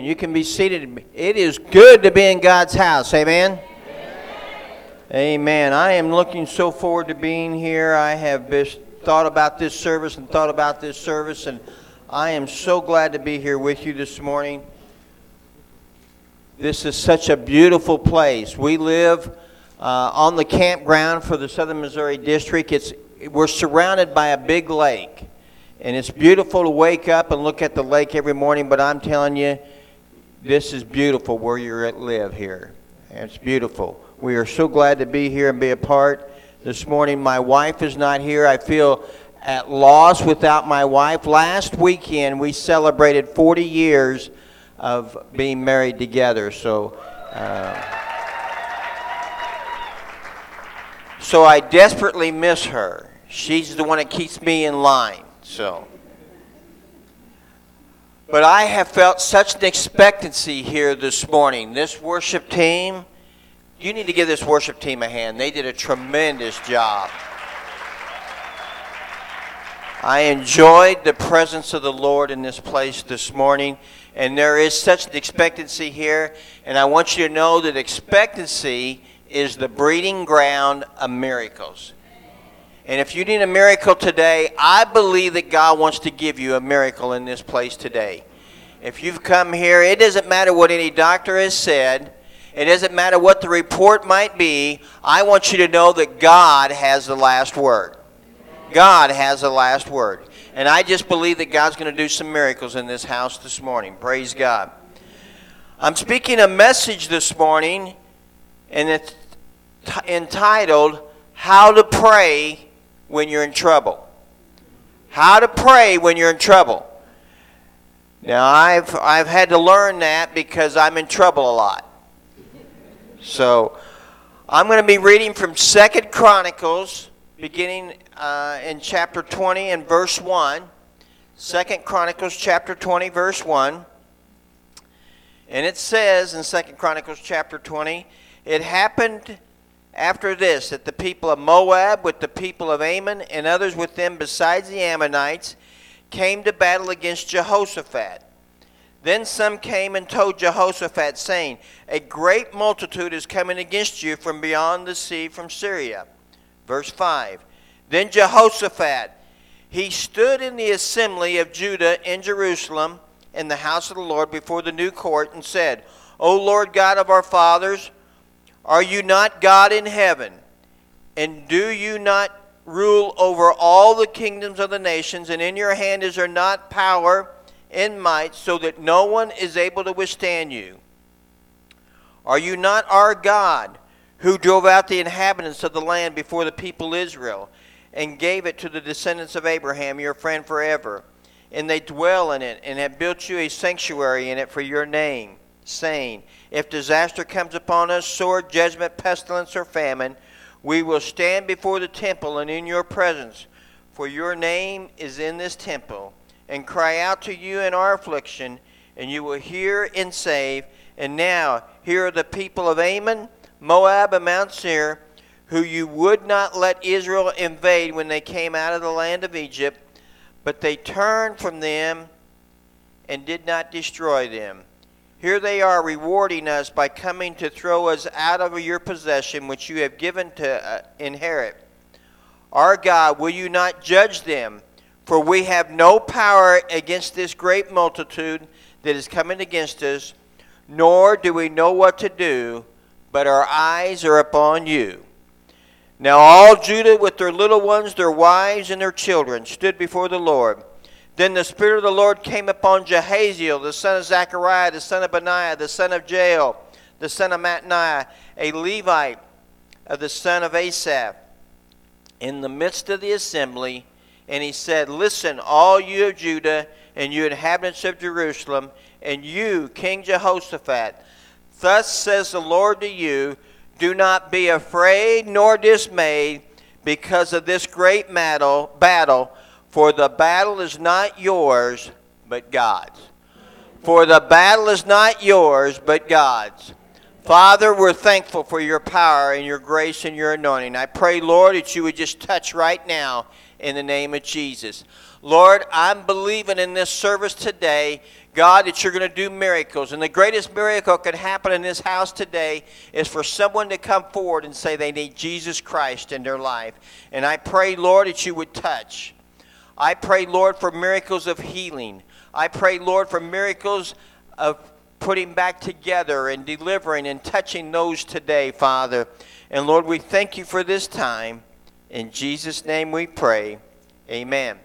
Amen. You can be seated. It is good to be in God's house. Amen. Amen. I am looking so forward to being here. I have thought about this service and thought about this service, and I am so glad to be here with you this morning. This is such a beautiful place. We live uh, on the campground for the Southern Missouri District. It's, we're surrounded by a big lake. And it's beautiful to wake up and look at the lake every morning, but I'm telling you, this is beautiful where you live here. It's beautiful. We are so glad to be here and be a part. This morning, my wife is not here. I feel at loss without my wife. Last weekend, we celebrated 40 years of being married together. So, uh, so I desperately miss her. She's the one that keeps me in line. So, but I have felt such an expectancy here this morning. This worship team, you need to give this worship team a hand. They did a tremendous job. I enjoyed the presence of the Lord in this place this morning, and there is such an expectancy here. And I want you to know that expectancy is the breeding ground of miracles. And if you need a miracle today, I believe that God wants to give you a miracle in this place today. If you've come here, it doesn't matter what any doctor has said. It doesn't matter what the report might be. I want you to know that God has the last word. God has the last word. And I just believe that God's going to do some miracles in this house this morning. Praise God. I'm speaking a message this morning, and it's entitled How to Pray when you're in trouble. How to pray when you're in trouble. Now, I've, I've had to learn that because I'm in trouble a lot. So, I'm going to be reading from Second Chronicles, beginning uh, in chapter 20 and verse 1. Second Chronicles chapter 20, verse 1. And it says in Second Chronicles chapter 20, it happened after this, that the people of Moab, with the people of Ammon, and others with them besides the Ammonites, came to battle against Jehoshaphat. Then some came and told Jehoshaphat, saying, A great multitude is coming against you from beyond the sea from Syria. Verse 5. Then Jehoshaphat, he stood in the assembly of Judah in Jerusalem, in the house of the Lord, before the new court, and said, O Lord God of our fathers, are you not God in heaven? And do you not rule over all the kingdoms of the nations? And in your hand is there not power and might, so that no one is able to withstand you? Are you not our God, who drove out the inhabitants of the land before the people Israel, and gave it to the descendants of Abraham, your friend forever? And they dwell in it, and have built you a sanctuary in it for your name saying, If disaster comes upon us, sword, judgment, pestilence, or famine, we will stand before the temple and in your presence, for your name is in this temple, and cry out to you in our affliction, and you will hear and save. And now, here are the people of Ammon, Moab, and Mount Seir, who you would not let Israel invade when they came out of the land of Egypt, but they turned from them and did not destroy them. Here they are rewarding us by coming to throw us out of your possession, which you have given to uh, inherit. Our God, will you not judge them? For we have no power against this great multitude that is coming against us, nor do we know what to do, but our eyes are upon you. Now all Judah with their little ones, their wives, and their children stood before the Lord. Then the Spirit of the Lord came upon Jahaziel, the son of Zechariah, the son of Benaiah, the son of Jeiel, the son of Mattaniah, a Levite of the son of Asaph, in the midst of the assembly. And he said, Listen, all you of Judah, and you inhabitants of Jerusalem, and you, King Jehoshaphat, thus says the Lord to you, Do not be afraid nor dismayed because of this great battle, battle for the battle is not yours, but God's. For the battle is not yours, but God's. Father, we're thankful for your power and your grace and your anointing. I pray, Lord, that you would just touch right now in the name of Jesus. Lord, I'm believing in this service today, God, that you're going to do miracles. And the greatest miracle that can happen in this house today is for someone to come forward and say they need Jesus Christ in their life. And I pray, Lord, that you would touch. I pray, Lord, for miracles of healing. I pray, Lord, for miracles of putting back together and delivering and touching those today, Father. And Lord, we thank you for this time. In Jesus' name we pray. Amen.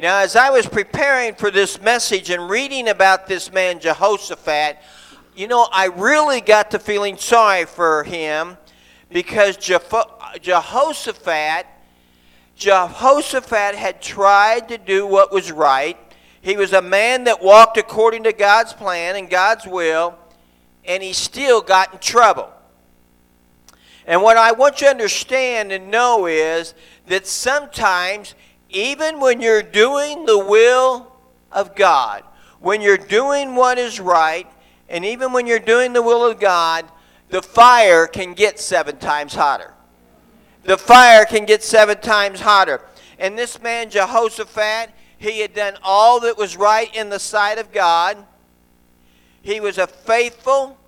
Now, as I was preparing for this message and reading about this man, Jehoshaphat, you know, I really got to feeling sorry for him because Jehoshaphat, Jehoshaphat had tried to do what was right. He was a man that walked according to God's plan and God's will, and he still got in trouble. And what I want you to understand and know is that sometimes even when you're doing the will of God, when you're doing what is right, and even when you're doing the will of God, the fire can get seven times hotter. The fire can get seven times hotter. And this man, Jehoshaphat, he had done all that was right in the sight of God. He was a faithful,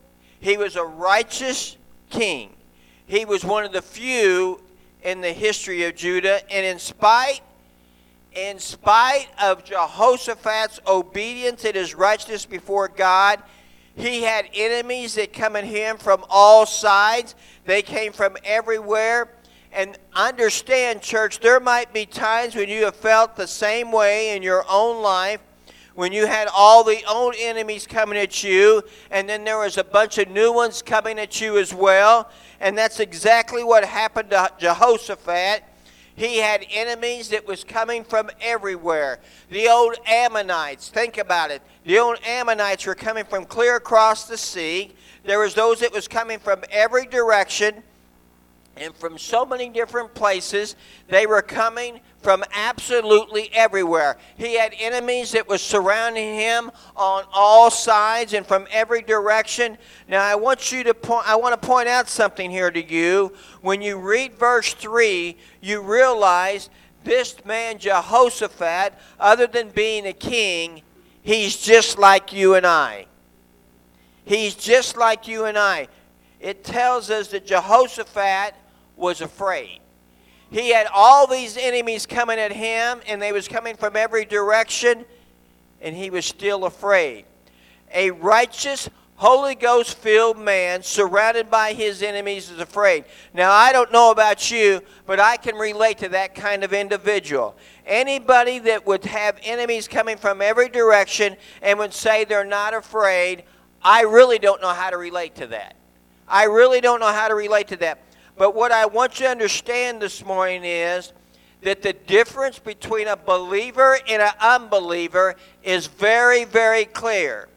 he was a righteous king. He was one of the few in the history of Judah, and in spite in spite of Jehoshaphat's obedience and his righteousness before God, he had enemies that come at him from all sides. They came from everywhere. And understand, church, there might be times when you have felt the same way in your own life, when you had all the old enemies coming at you, and then there was a bunch of new ones coming at you as well. And that's exactly what happened to Jehoshaphat. He had enemies that was coming from everywhere. The old Ammonites, think about it. The old Ammonites were coming from clear across the sea. There was those that was coming from every direction and from so many different places. They were coming from absolutely everywhere. He had enemies that was surrounding him on all sides and from every direction. Now I want you to point I want to point out something here to you. When you read verse 3, you realize this man Jehoshaphat, other than being a king, he's just like you and I. He's just like you and I. It tells us that Jehoshaphat was afraid. He had all these enemies coming at him, and they was coming from every direction, and he was still afraid. A righteous, Holy Ghost filled man surrounded by his enemies is afraid. Now, I don't know about you, but I can relate to that kind of individual. Anybody that would have enemies coming from every direction and would say they're not afraid, I really don't know how to relate to that. I really don't know how to relate to that. But what I want you to understand this morning is that the difference between a believer and an unbeliever is very, very clear.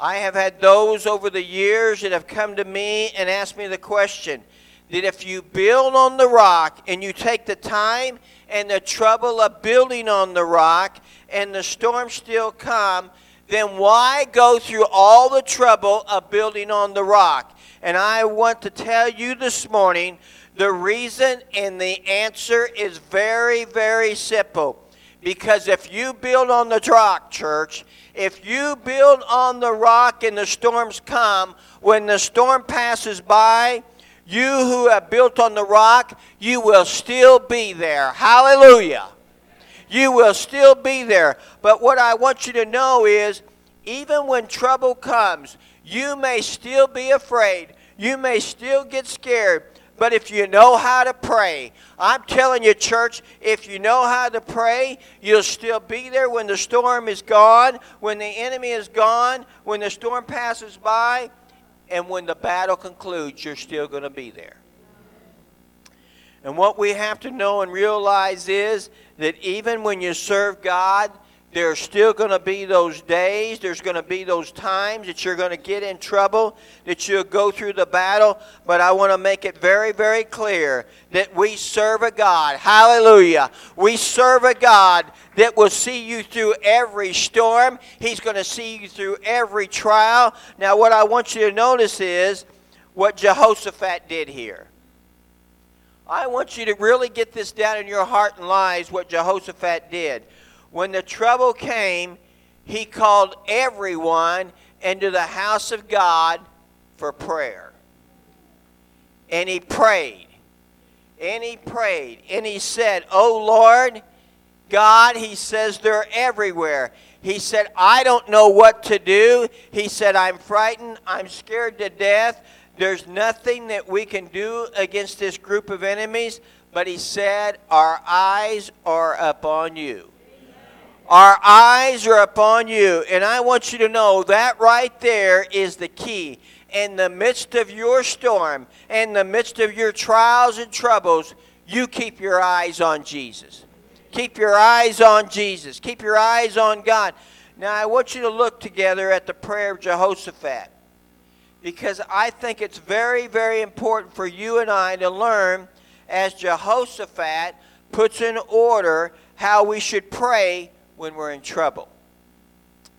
I have had those over the years that have come to me and asked me the question that if you build on the rock and you take the time and the trouble of building on the rock and the storms still come, then why go through all the trouble of building on the rock? And I want to tell you this morning the reason and the answer is very, very simple. Because if you build on the rock, church, if you build on the rock and the storms come, when the storm passes by, you who have built on the rock, you will still be there. Hallelujah. You will still be there. But what I want you to know is even when trouble comes, you may still be afraid. You may still get scared. But if you know how to pray, I'm telling you, church, if you know how to pray, you'll still be there when the storm is gone, when the enemy is gone, when the storm passes by, and when the battle concludes, you're still going to be there. And what we have to know and realize is that even when you serve God, there's still going to be those days, there's going to be those times that you're going to get in trouble, that you'll go through the battle. But I want to make it very, very clear that we serve a God. Hallelujah. We serve a God that will see you through every storm, He's going to see you through every trial. Now, what I want you to notice is what Jehoshaphat did here. I want you to really get this down in your heart and lives what Jehoshaphat did. When the trouble came, he called everyone into the house of God for prayer. And he prayed. And he prayed. And he said, Oh Lord, God, he says, they're everywhere. He said, I don't know what to do. He said, I'm frightened. I'm scared to death. There's nothing that we can do against this group of enemies. But he said, Our eyes are upon you. Our eyes are upon you. And I want you to know that right there is the key. In the midst of your storm, in the midst of your trials and troubles, you keep your eyes on Jesus. Keep your eyes on Jesus. Keep your eyes on God. Now, I want you to look together at the prayer of Jehoshaphat because I think it's very, very important for you and I to learn as Jehoshaphat puts in order how we should pray when we're in trouble.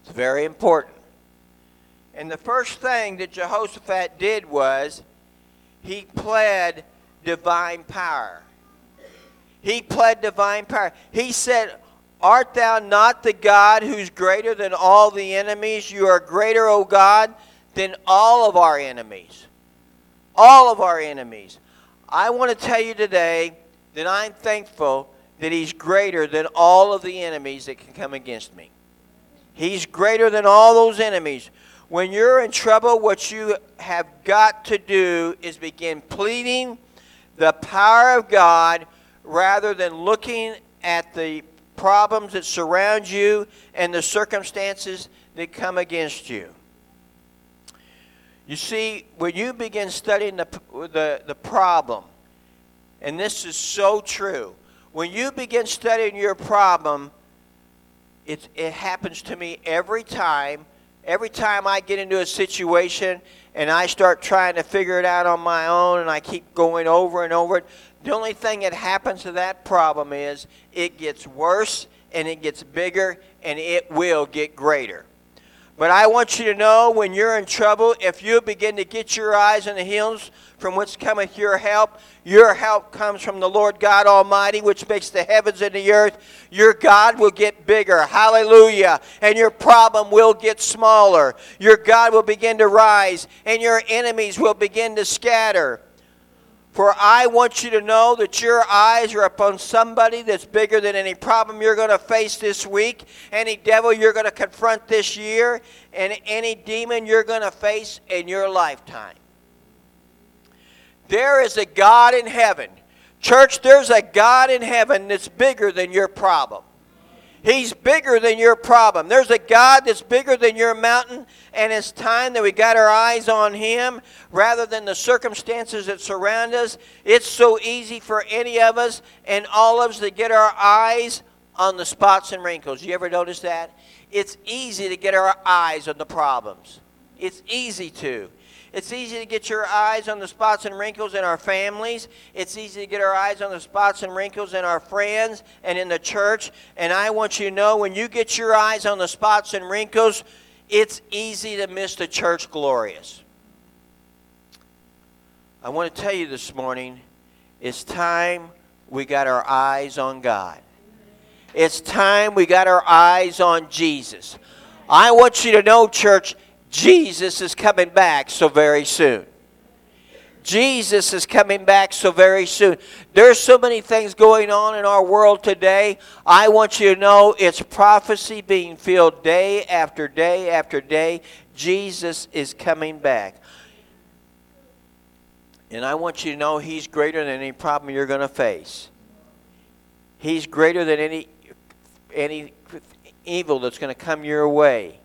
It's very important. And the first thing that Jehoshaphat did was he pled divine power. He pled divine power. He said, Art thou not the God who's greater than all the enemies? You are greater, O God, than all of our enemies. All of our enemies. I want to tell you today that I'm thankful that He's greater than all of the enemies that can come against me. He's greater than all those enemies. When you're in trouble, what you have got to do is begin pleading the power of God rather than looking at the problems that surround you and the circumstances that come against you. You see, when you begin studying the, the, the problem, and this is so true, when you begin studying your problem, it, it happens to me every time. Every time I get into a situation and I start trying to figure it out on my own and I keep going over and over it, the only thing that happens to that problem is it gets worse and it gets bigger and it will get greater. But I want you to know when you're in trouble, if you begin to get your eyes on the hills from which cometh your help, your help comes from the Lord God Almighty, which makes the heavens and the earth. Your God will get bigger. Hallelujah. And your problem will get smaller. Your God will begin to rise, and your enemies will begin to scatter. For I want you to know that your eyes are upon somebody that's bigger than any problem you're going to face this week, any devil you're going to confront this year, and any demon you're going to face in your lifetime. There is a God in heaven. Church, there's a God in heaven that's bigger than your problem. He's bigger than your problem. There's a God that's bigger than your mountain, and it's time that we got our eyes on Him rather than the circumstances that surround us. It's so easy for any of us and all of us to get our eyes on the spots and wrinkles. You ever notice that? It's easy to get our eyes on the problems. It's easy to. It's easy to get your eyes on the spots and wrinkles in our families. It's easy to get our eyes on the spots and wrinkles in our friends and in the church. And I want you to know when you get your eyes on the spots and wrinkles, it's easy to miss the church glorious. I want to tell you this morning it's time we got our eyes on God. It's time we got our eyes on Jesus. I want you to know, church, Jesus is coming back so very soon. Jesus is coming back so very soon. There's so many things going on in our world today. I want you to know it's prophecy being filled day after day after day. Jesus is coming back. And I want you to know he's greater than any problem you're going to face. He's greater than any any evil that's going to come your way.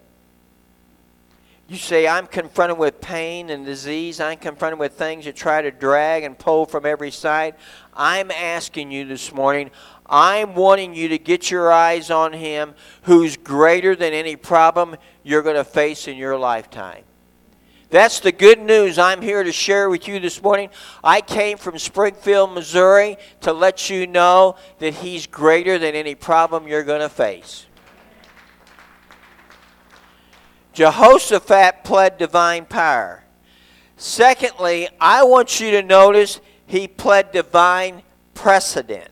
You say, I'm confronted with pain and disease. I'm confronted with things that try to drag and pull from every side. I'm asking you this morning, I'm wanting you to get your eyes on Him who's greater than any problem you're going to face in your lifetime. That's the good news I'm here to share with you this morning. I came from Springfield, Missouri to let you know that He's greater than any problem you're going to face. Jehoshaphat pled divine power. Secondly, I want you to notice he pled divine precedent.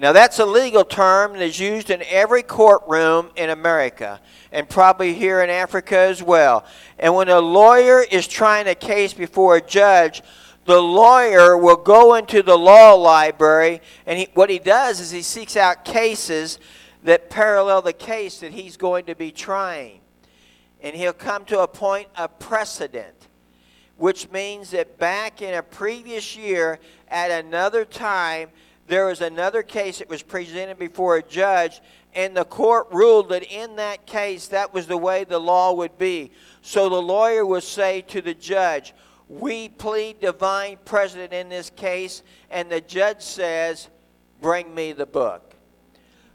Now, that's a legal term that is used in every courtroom in America and probably here in Africa as well. And when a lawyer is trying a case before a judge, the lawyer will go into the law library and he, what he does is he seeks out cases that parallel the case that he's going to be trying. And he'll come to a point of precedent, which means that back in a previous year, at another time, there was another case that was presented before a judge, and the court ruled that in that case, that was the way the law would be. So the lawyer would say to the judge, We plead divine precedent in this case, and the judge says, Bring me the book.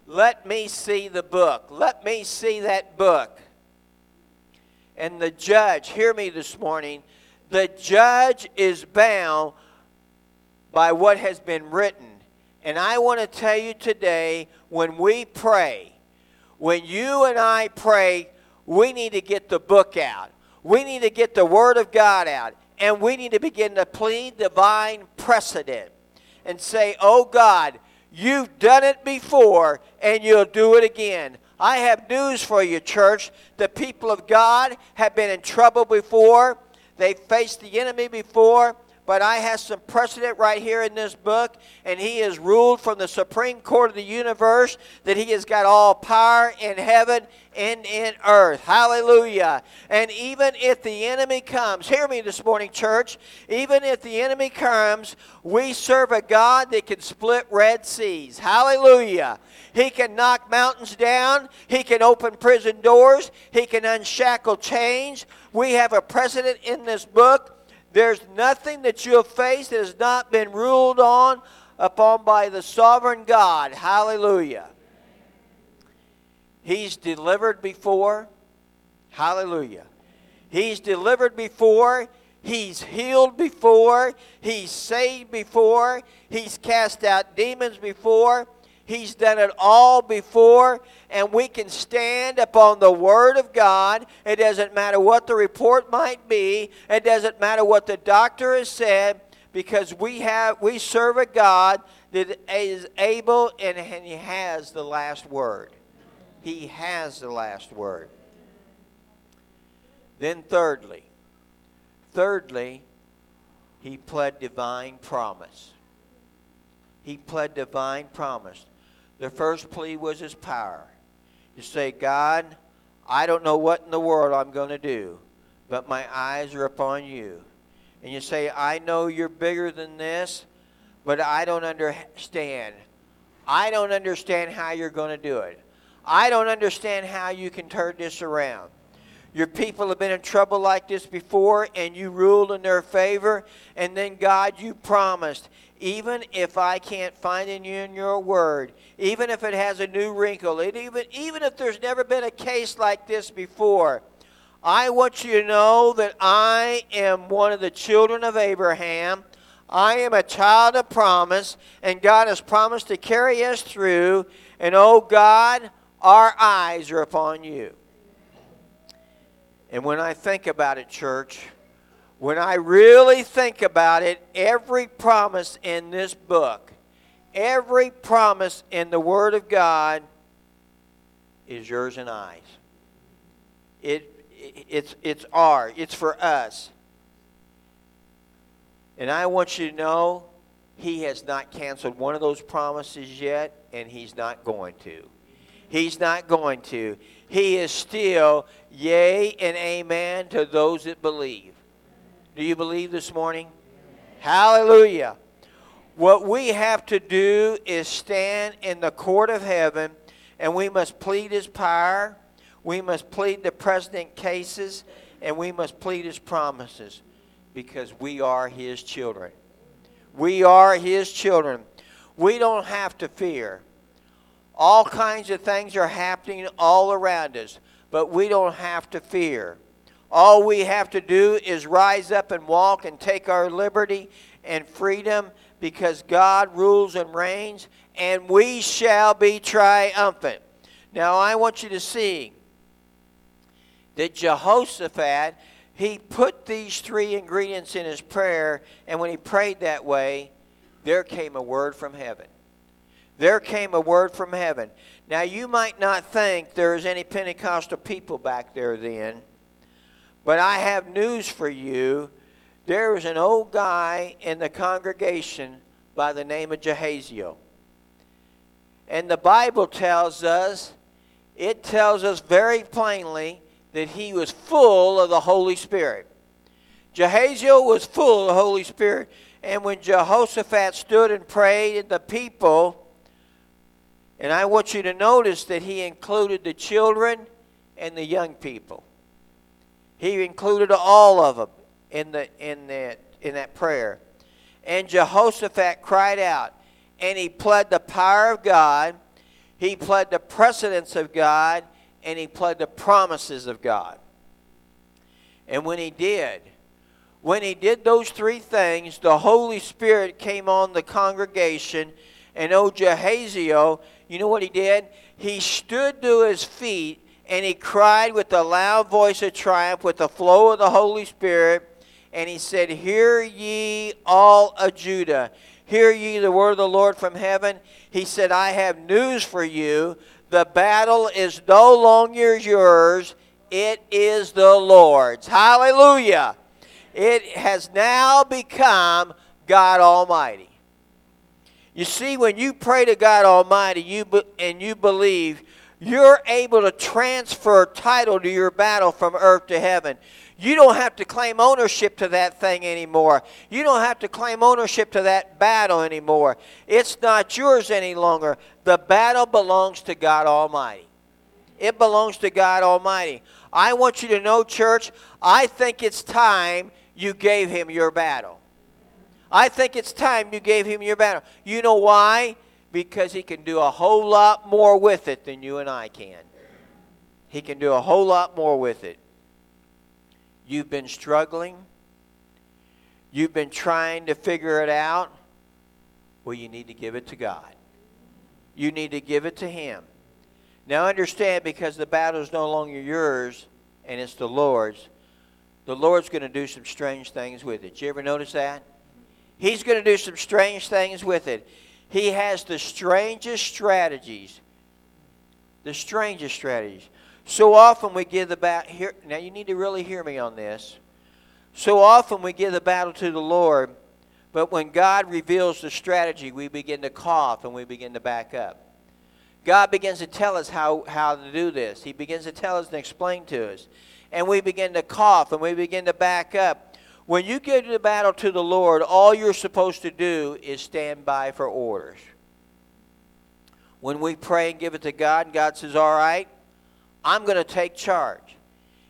Let me see the book. Let me see that book. And the judge, hear me this morning, the judge is bound by what has been written and I want to tell you today when we pray, when you and I pray, we need to get the book out. We need to get the Word of God out. And we need to begin to plead divine precedent and say, Oh God, you've done it before and you'll do it again. I have news for you, church. The people of God have been in trouble before. They've faced the enemy before but I have some precedent right here in this book, and he has ruled from the Supreme Court of the universe that he has got all power in heaven and in earth. Hallelujah. And even if the enemy comes, hear me this morning, church, even if the enemy comes, we serve a God that can split Red Seas. Hallelujah. He can knock mountains down. He can open prison doors. He can unshackle chains. We have a precedent in this book there's nothing that you have faced that has not been ruled on upon by the sovereign God. Hallelujah. He's delivered before. Hallelujah. He's delivered before. He's healed before. He's saved before. He's cast out demons before. He's done it all before, and we can stand upon the Word of God. It doesn't matter what the report might be, it doesn't matter what the doctor has said, because we have we serve a God that is able and, and He has the last word. He has the last word. Then, thirdly, thirdly, he pled divine promise. He pled divine promise. The first plea was his power. You say, God, I don't know what in the world I'm going to do, but my eyes are upon you. And you say, I know you're bigger than this, but I don't understand. I don't understand how you're going to do it. I don't understand how you can turn this around. Your people have been in trouble like this before, and you ruled in their favor. And then, God, you promised, even if I can't find in you in your word, even if it has a new wrinkle, even, even if there's never been a case like this before, I want you to know that I am one of the children of Abraham. I am a child of promise, and God has promised to carry us through. And oh God, our eyes are upon you. And when I think about it, church, when I really think about it, every promise in this book, every promise in the Word of God is yours and I's. It, it's, it's our, it's for us. And I want you to know he has not canceled one of those promises yet, and he's not going to. He's not going to. He is still yea and amen to those that believe. Do you believe this morning? Hallelujah. What we have to do is stand in the court of heaven and we must plead his power. We must plead the precedent cases and we must plead his promises because we are his children. We are his children. We don't have to fear. All kinds of things are happening all around us, but we don't have to fear. All we have to do is rise up and walk and take our liberty and freedom because God rules and reigns, and we shall be triumphant. Now, I want you to see that Jehoshaphat, he put these three ingredients in his prayer, and when he prayed that way, there came a word from heaven. there came a word from heaven. Now, you might not think there's any Pentecostal people back there then, but I have news for you. There was an old guy in the congregation by the name of Jahaziel. And the Bible tells us, it tells us very plainly that he was full of the Holy Spirit. Jahaziel was full of the Holy Spirit. And when Jehoshaphat stood and prayed, in the people, and I want you to notice that he included the children and the young people. He included all of them in, the, in, that, in that prayer. And Jehoshaphat cried out, and he pled the power of God, he pled the precedence of God, and he pled the promises of God. And when he did, when he did those three things, the Holy Spirit came on the congregation, and O Jahaziel, you know what he did? He stood to his feet and he cried with a loud voice of triumph, with the flow of the Holy Spirit, and he said, Hear ye all of Judah. Hear ye the word of the Lord from heaven. He said, I have news for you. The battle is no longer yours, it is the Lord's. Hallelujah. It has now become God Almighty. You see, when you pray to God Almighty you and you believe, you're able to transfer title to your battle from earth to heaven. You don't have to claim ownership to that thing anymore. You don't have to claim ownership to that battle anymore. It's not yours any longer. The battle belongs to God Almighty. It belongs to God Almighty. I want you to know, church, I think it's time you gave him your battle. I think it's time you gave him your battle. You know why? Because he can do a whole lot more with it than you and I can. He can do a whole lot more with it. You've been struggling. You've been trying to figure it out. Well, you need to give it to God. You need to give it to Him. Now, understand because the battle is no longer yours and it's the Lord's, the Lord's going to do some strange things with it. Did You ever notice that? He's going to do some strange things with it. He has the strangest strategies. The strangest strategies. So often we give the battle. Here, now you need to really hear me on this. So often we give the battle to the Lord, but when God reveals the strategy, we begin to cough and we begin to back up. God begins to tell us how, how to do this. He begins to tell us and explain to us. And we begin to cough and we begin to back up. When you give the battle to the Lord, all you're supposed to do is stand by for orders. When we pray and give it to God, God says, All right, I'm going to take charge.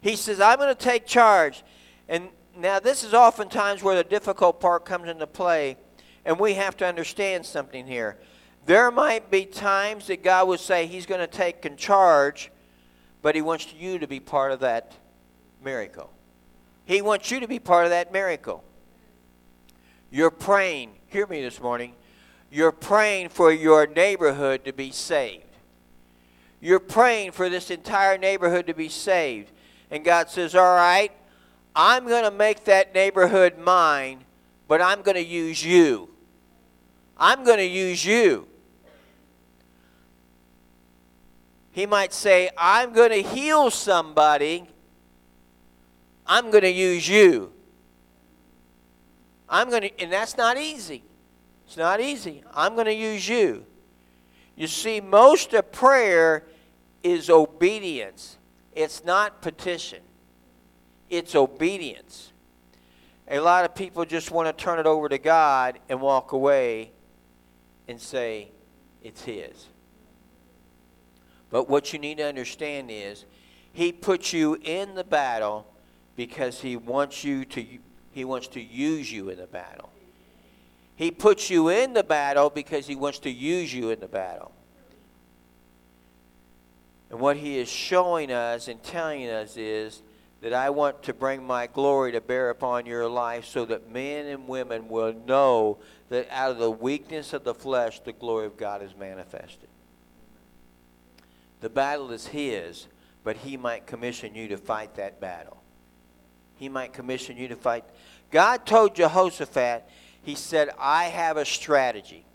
He says, I'm going to take charge. And now, this is oftentimes where the difficult part comes into play, and we have to understand something here. There might be times that God would say He's going to take charge, but He wants you to be part of that miracle. He wants you to be part of that miracle. You're praying, hear me this morning, you're praying for your neighborhood to be saved. You're praying for this entire neighborhood to be saved. And God says, All right, I'm going to make that neighborhood mine, but I'm going to use you. I'm going to use you. He might say, I'm going to heal somebody, I'm going to use you. I'm going to, and that's not easy. It's not easy. I'm going to use you. You see, most of prayer is obedience, it's not petition, it's obedience. A lot of people just want to turn it over to God and walk away and say, it's His. But what you need to understand is, He puts you in the battle because he wants you to he wants to use you in the battle. He puts you in the battle because he wants to use you in the battle. And what he is showing us and telling us is that I want to bring my glory to bear upon your life so that men and women will know that out of the weakness of the flesh, the glory of God is manifested. The battle is his, but he might commission you to fight that battle he might commission you to fight. God told Jehoshaphat, he said, I have a strategy.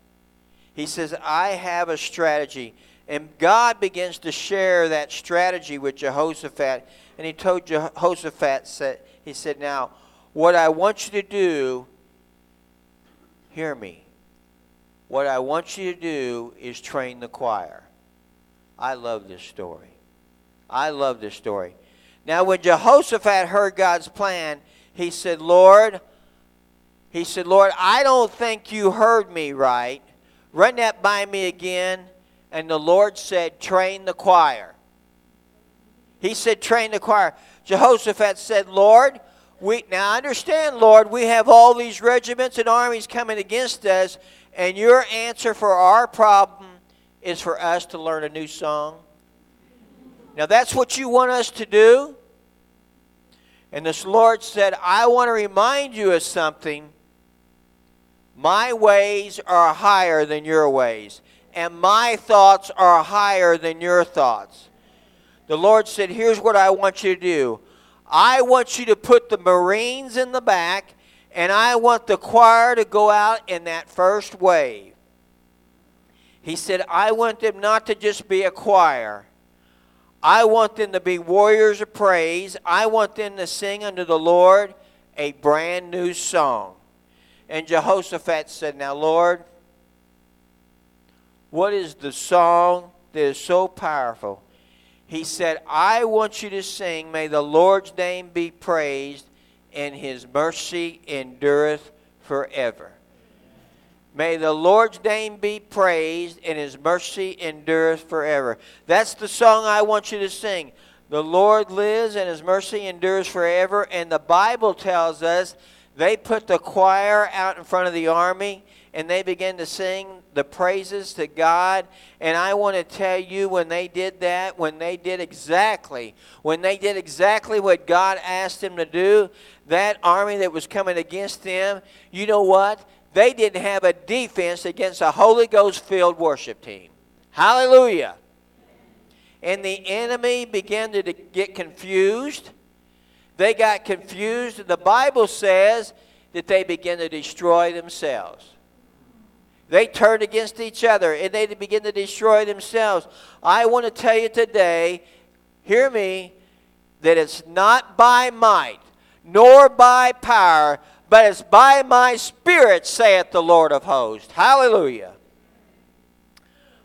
He says, I have a strategy. And God begins to share that strategy with Jehoshaphat. And he told Jehoshaphat, said, he said, Now, what I want you to do, hear me. What I want you to do is train the choir. I love this story. I love this story. Now, when Jehoshaphat heard God's plan, he said, Lord, he said, Lord, I don't think you heard me right. Run that by me again. And the Lord said, Train the choir. He said, Train the choir. Jehoshaphat said, Lord, we now understand, Lord, we have all these regiments and armies coming against us, and your answer for our problem is for us to learn a new song. Now that's what you want us to do. And this Lord said, I want to remind you of something. My ways are higher than your ways, and my thoughts are higher than your thoughts. The Lord said, Here's what I want you to do I want you to put the Marines in the back, and I want the choir to go out in that first wave. He said, I want them not to just be a choir. I want them to be warriors of praise. I want them to sing unto the Lord a brand new song. And Jehoshaphat said, Now, Lord, what is the song that is so powerful? He said, I want you to sing, May the Lord's name be praised, and his mercy endureth forever. May the Lord's name be praised, and his mercy endureth forever. That's the song I want you to sing. The Lord lives, and his mercy endures forever. And the Bible tells us they put the choir out in front of the army and they began to sing the praises to God. And I want to tell you when they did that, when they did exactly, when they did exactly what God asked them to do, that army that was coming against them, you know what? They didn't have a defense against a Holy Ghost filled worship team. Hallelujah. And the enemy began to get confused they got confused. The Bible says that they began to destroy themselves. They turned against each other and they begin to destroy themselves. I want to tell you today, hear me, that it's not by might nor by power, but it's by my spirit, saith the Lord of hosts. Hallelujah.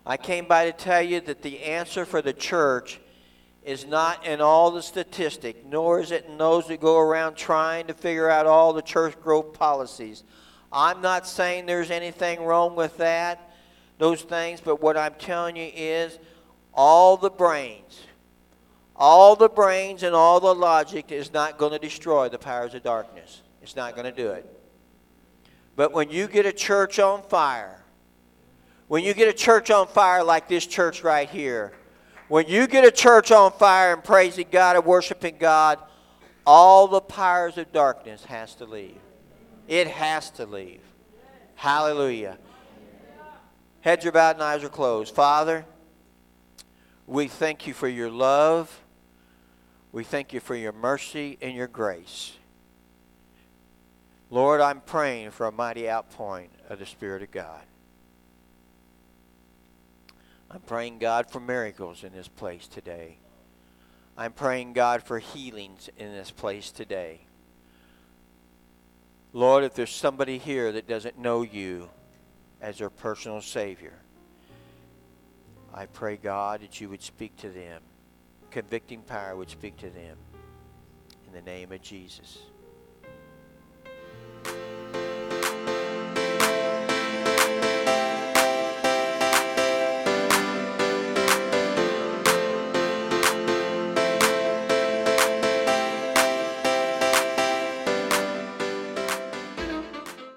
I came by to tell you that the answer for the church is not in all the statistic, nor is it in those that go around trying to figure out all the church growth policies. I'm not saying there's anything wrong with that, those things, but what I'm telling you is all the brains, all the brains and all the logic is not going to destroy the powers of darkness. It's not going to do it. But when you get a church on fire, when you get a church on fire like this church right here, when you get a church on fire and praising God and worshiping God, all the powers of darkness has to leave. It has to leave. Hallelujah. Heads are bowed and eyes are closed. Father, we thank you for your love. We thank you for your mercy and your grace. Lord, I'm praying for a mighty outpouring of the Spirit of God. I'm praying, God, for miracles in this place today. I'm praying, God, for healings in this place today. Lord, if there's somebody here that doesn't know you as their personal Savior, I pray, God, that you would speak to them. Convicting power would speak to them. In the name of Jesus.